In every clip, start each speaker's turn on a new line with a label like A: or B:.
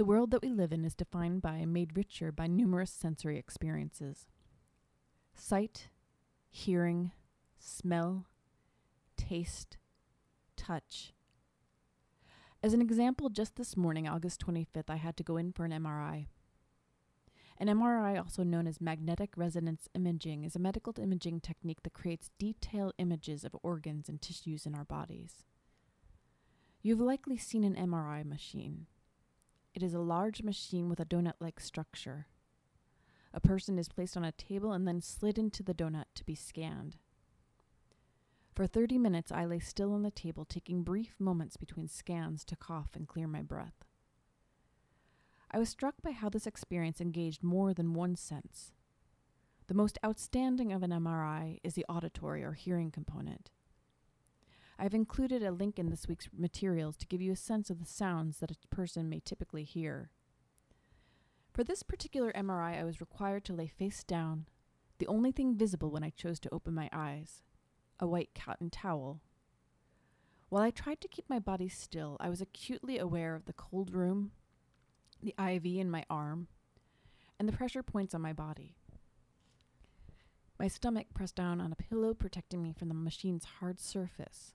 A: The world that we live in is defined by and made richer by numerous sensory experiences sight, hearing, smell, taste, touch. As an example, just this morning, August 25th, I had to go in for an MRI. An MRI, also known as magnetic resonance imaging, is a medical imaging technique that creates detailed images of organs and tissues in our bodies. You've likely seen an MRI machine. It is a large machine with a donut like structure. A person is placed on a table and then slid into the donut to be scanned. For 30 minutes, I lay still on the table, taking brief moments between scans to cough and clear my breath. I was struck by how this experience engaged more than one sense. The most outstanding of an MRI is the auditory or hearing component. I've included a link in this week's materials to give you a sense of the sounds that a person may typically hear. For this particular MRI, I was required to lay face down, the only thing visible when I chose to open my eyes a white cotton towel. While I tried to keep my body still, I was acutely aware of the cold room, the IV in my arm, and the pressure points on my body. My stomach pressed down on a pillow protecting me from the machine's hard surface.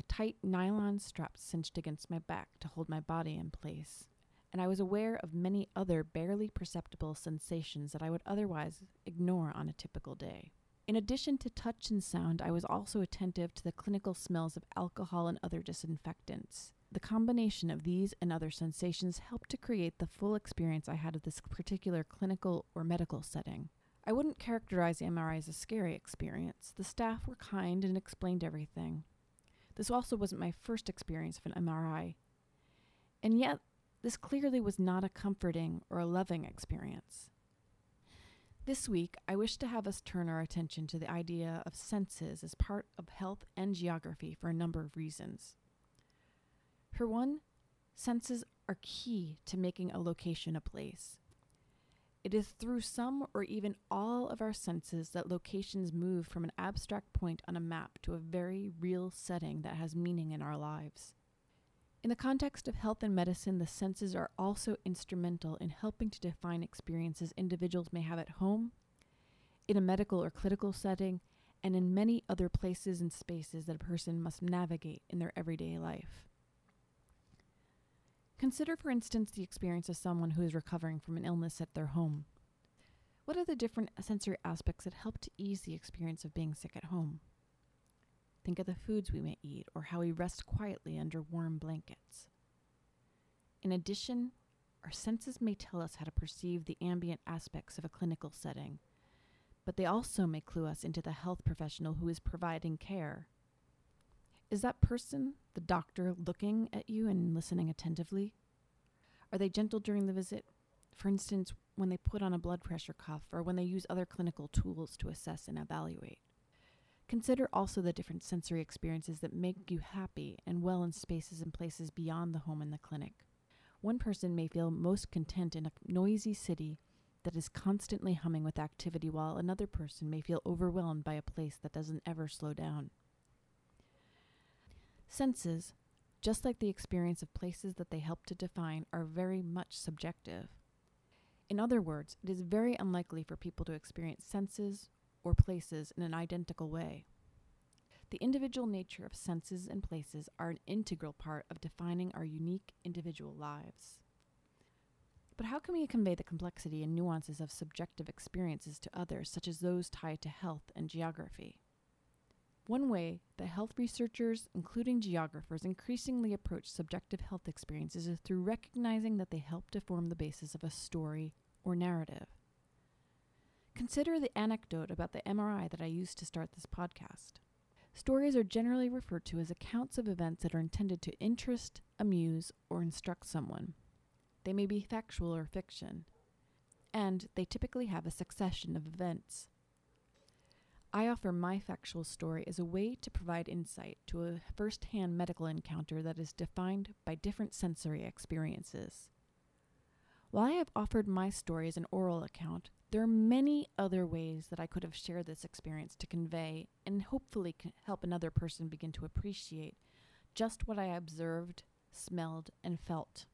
A: A tight nylon strap cinched against my back to hold my body in place, and I was aware of many other barely perceptible sensations that I would otherwise ignore on a typical day. In addition to touch and sound, I was also attentive to the clinical smells of alcohol and other disinfectants. The combination of these and other sensations helped to create the full experience I had of this particular clinical or medical setting. I wouldn't characterize the MRI as a scary experience. The staff were kind and explained everything. This also wasn't my first experience of an MRI. And yet, this clearly was not a comforting or a loving experience. This week, I wish to have us turn our attention to the idea of senses as part of health and geography for a number of reasons. For one, senses are key to making a location a place. It is through some or even all of our senses that locations move from an abstract point on a map to a very real setting that has meaning in our lives. In the context of health and medicine, the senses are also instrumental in helping to define experiences individuals may have at home, in a medical or clinical setting, and in many other places and spaces that a person must navigate in their everyday life. Consider, for instance, the experience of someone who is recovering from an illness at their home. What are the different sensory aspects that help to ease the experience of being sick at home? Think of the foods we may eat or how we rest quietly under warm blankets. In addition, our senses may tell us how to perceive the ambient aspects of a clinical setting, but they also may clue us into the health professional who is providing care. Is that person, the doctor, looking at you and listening attentively? Are they gentle during the visit? For instance, when they put on a blood pressure cuff or when they use other clinical tools to assess and evaluate. Consider also the different sensory experiences that make you happy and well in spaces and places beyond the home and the clinic. One person may feel most content in a noisy city that is constantly humming with activity, while another person may feel overwhelmed by a place that doesn't ever slow down. Senses, just like the experience of places that they help to define, are very much subjective. In other words, it is very unlikely for people to experience senses or places in an identical way. The individual nature of senses and places are an integral part of defining our unique individual lives. But how can we convey the complexity and nuances of subjective experiences to others, such as those tied to health and geography? One way that health researchers, including geographers, increasingly approach subjective health experiences is through recognizing that they help to form the basis of a story or narrative. Consider the anecdote about the MRI that I used to start this podcast. Stories are generally referred to as accounts of events that are intended to interest, amuse, or instruct someone. They may be factual or fiction, and they typically have a succession of events. I offer my factual story as a way to provide insight to a first hand medical encounter that is defined by different sensory experiences. While I have offered my story as an oral account, there are many other ways that I could have shared this experience to convey and hopefully help another person begin to appreciate just what I observed, smelled, and felt.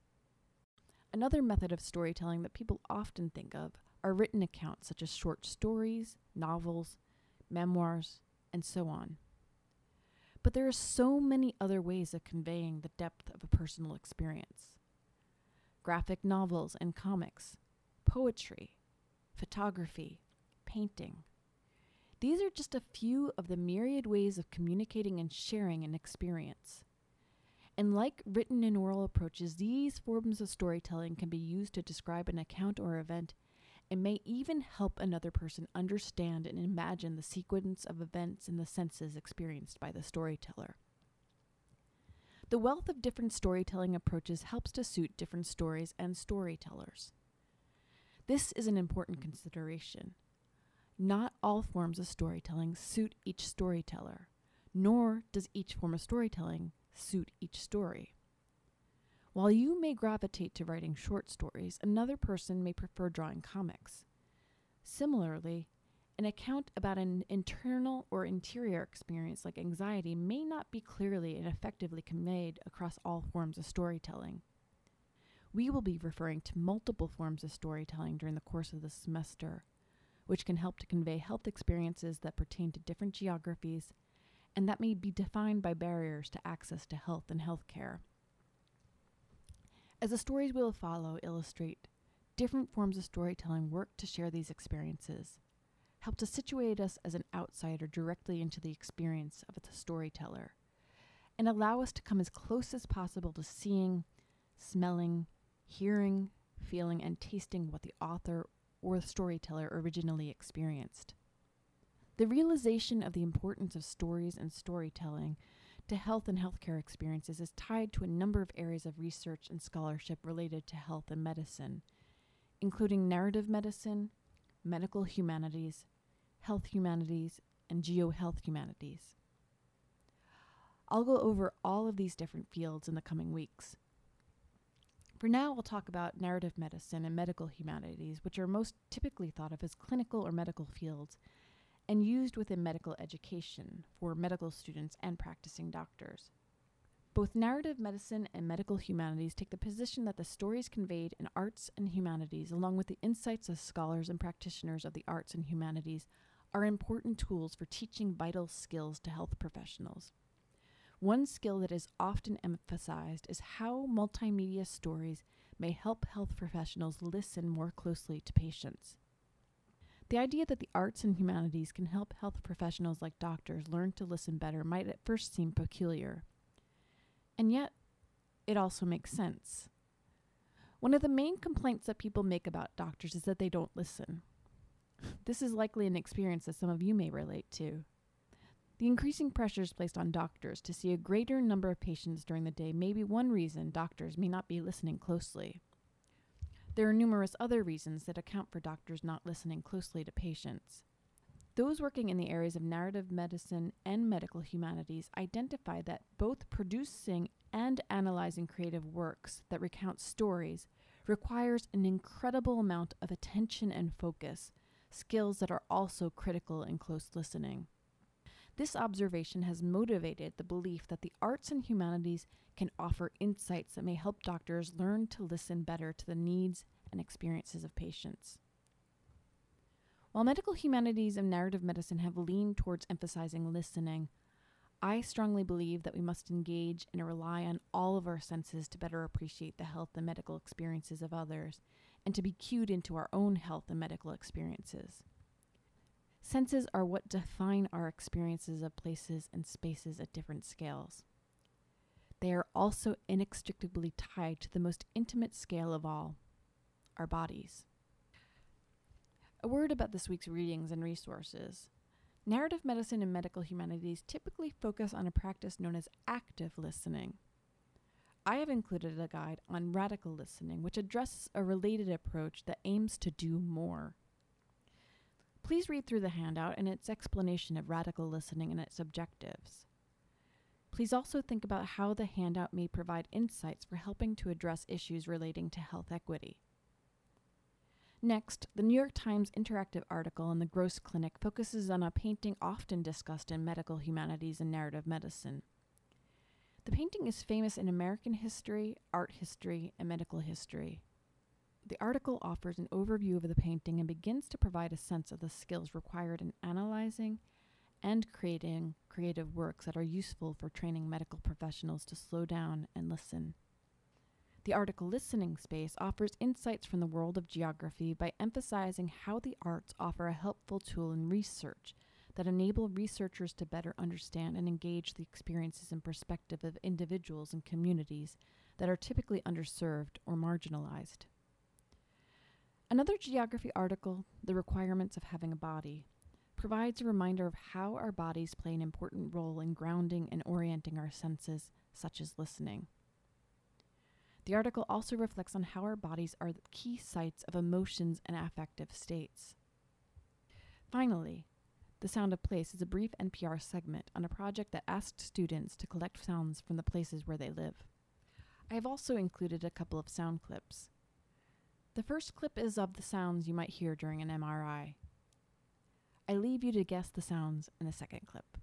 A: Another method of storytelling that people often think of are written accounts such as short stories, novels, memoirs, and so on. But there are so many other ways of conveying the depth of a personal experience graphic novels and comics, poetry, photography, painting. These are just a few of the myriad ways of communicating and sharing an experience. And like written and oral approaches, these forms of storytelling can be used to describe an account or event and may even help another person understand and imagine the sequence of events and the senses experienced by the storyteller. The wealth of different storytelling approaches helps to suit different stories and storytellers. This is an important consideration. Not all forms of storytelling suit each storyteller, nor does each form of storytelling suit each story. While you may gravitate to writing short stories, another person may prefer drawing comics. Similarly, an account about an internal or interior experience like anxiety may not be clearly and effectively conveyed across all forms of storytelling. We will be referring to multiple forms of storytelling during the course of the semester, which can help to convey health experiences that pertain to different geographies and that may be defined by barriers to access to health and healthcare. As the stories we'll follow illustrate, different forms of storytelling work to share these experiences help to situate us as an outsider directly into the experience of the storyteller, and allow us to come as close as possible to seeing, smelling, hearing, feeling, and tasting what the author or the storyteller originally experienced. The realization of the importance of stories and storytelling to health and healthcare experiences is tied to a number of areas of research and scholarship related to health and medicine, including narrative medicine, medical humanities, health humanities, and geohealth humanities. I'll go over all of these different fields in the coming weeks. For now, we'll talk about narrative medicine and medical humanities, which are most typically thought of as clinical or medical fields and used within medical education for medical students and practicing doctors. Both narrative medicine and medical humanities take the position that the stories conveyed in arts and humanities, along with the insights of scholars and practitioners of the arts and humanities, are important tools for teaching vital skills to health professionals. One skill that is often emphasized is how multimedia stories may help health professionals listen more closely to patients. The idea that the arts and humanities can help health professionals like doctors learn to listen better might at first seem peculiar. And yet, it also makes sense. One of the main complaints that people make about doctors is that they don't listen. This is likely an experience that some of you may relate to. The increasing pressures placed on doctors to see a greater number of patients during the day may be one reason doctors may not be listening closely. There are numerous other reasons that account for doctors not listening closely to patients. Those working in the areas of narrative medicine and medical humanities identify that both producing and analyzing creative works that recount stories requires an incredible amount of attention and focus skills that are also critical in close listening. This observation has motivated the belief that the arts and humanities can offer insights that may help doctors learn to listen better to the needs and experiences of patients. While medical humanities and narrative medicine have leaned towards emphasizing listening, I strongly believe that we must engage and rely on all of our senses to better appreciate the health and medical experiences of others and to be cued into our own health and medical experiences. Senses are what define our experiences of places and spaces at different scales. They are also inextricably tied to the most intimate scale of all our bodies. A word about this week's readings and resources. Narrative medicine and medical humanities typically focus on a practice known as active listening. I have included a guide on radical listening, which addresses a related approach that aims to do more. Please read through the handout and its explanation of radical listening and its objectives. Please also think about how the handout may provide insights for helping to address issues relating to health equity. Next, the New York Times interactive article on the Gross Clinic focuses on a painting often discussed in medical humanities and narrative medicine. The painting is famous in American history, art history, and medical history. The article offers an overview of the painting and begins to provide a sense of the skills required in analyzing and creating creative works that are useful for training medical professionals to slow down and listen. The article Listening Space offers insights from the world of geography by emphasizing how the arts offer a helpful tool in research that enable researchers to better understand and engage the experiences and perspective of individuals and communities that are typically underserved or marginalized. Another geography article, The Requirements of Having a Body, provides a reminder of how our bodies play an important role in grounding and orienting our senses, such as listening. The article also reflects on how our bodies are the key sites of emotions and affective states. Finally, The Sound of Place is a brief NPR segment on a project that asked students to collect sounds from the places where they live. I have also included a couple of sound clips. The first clip is of the sounds you might hear during an MRI. I leave you to guess the sounds in the second clip.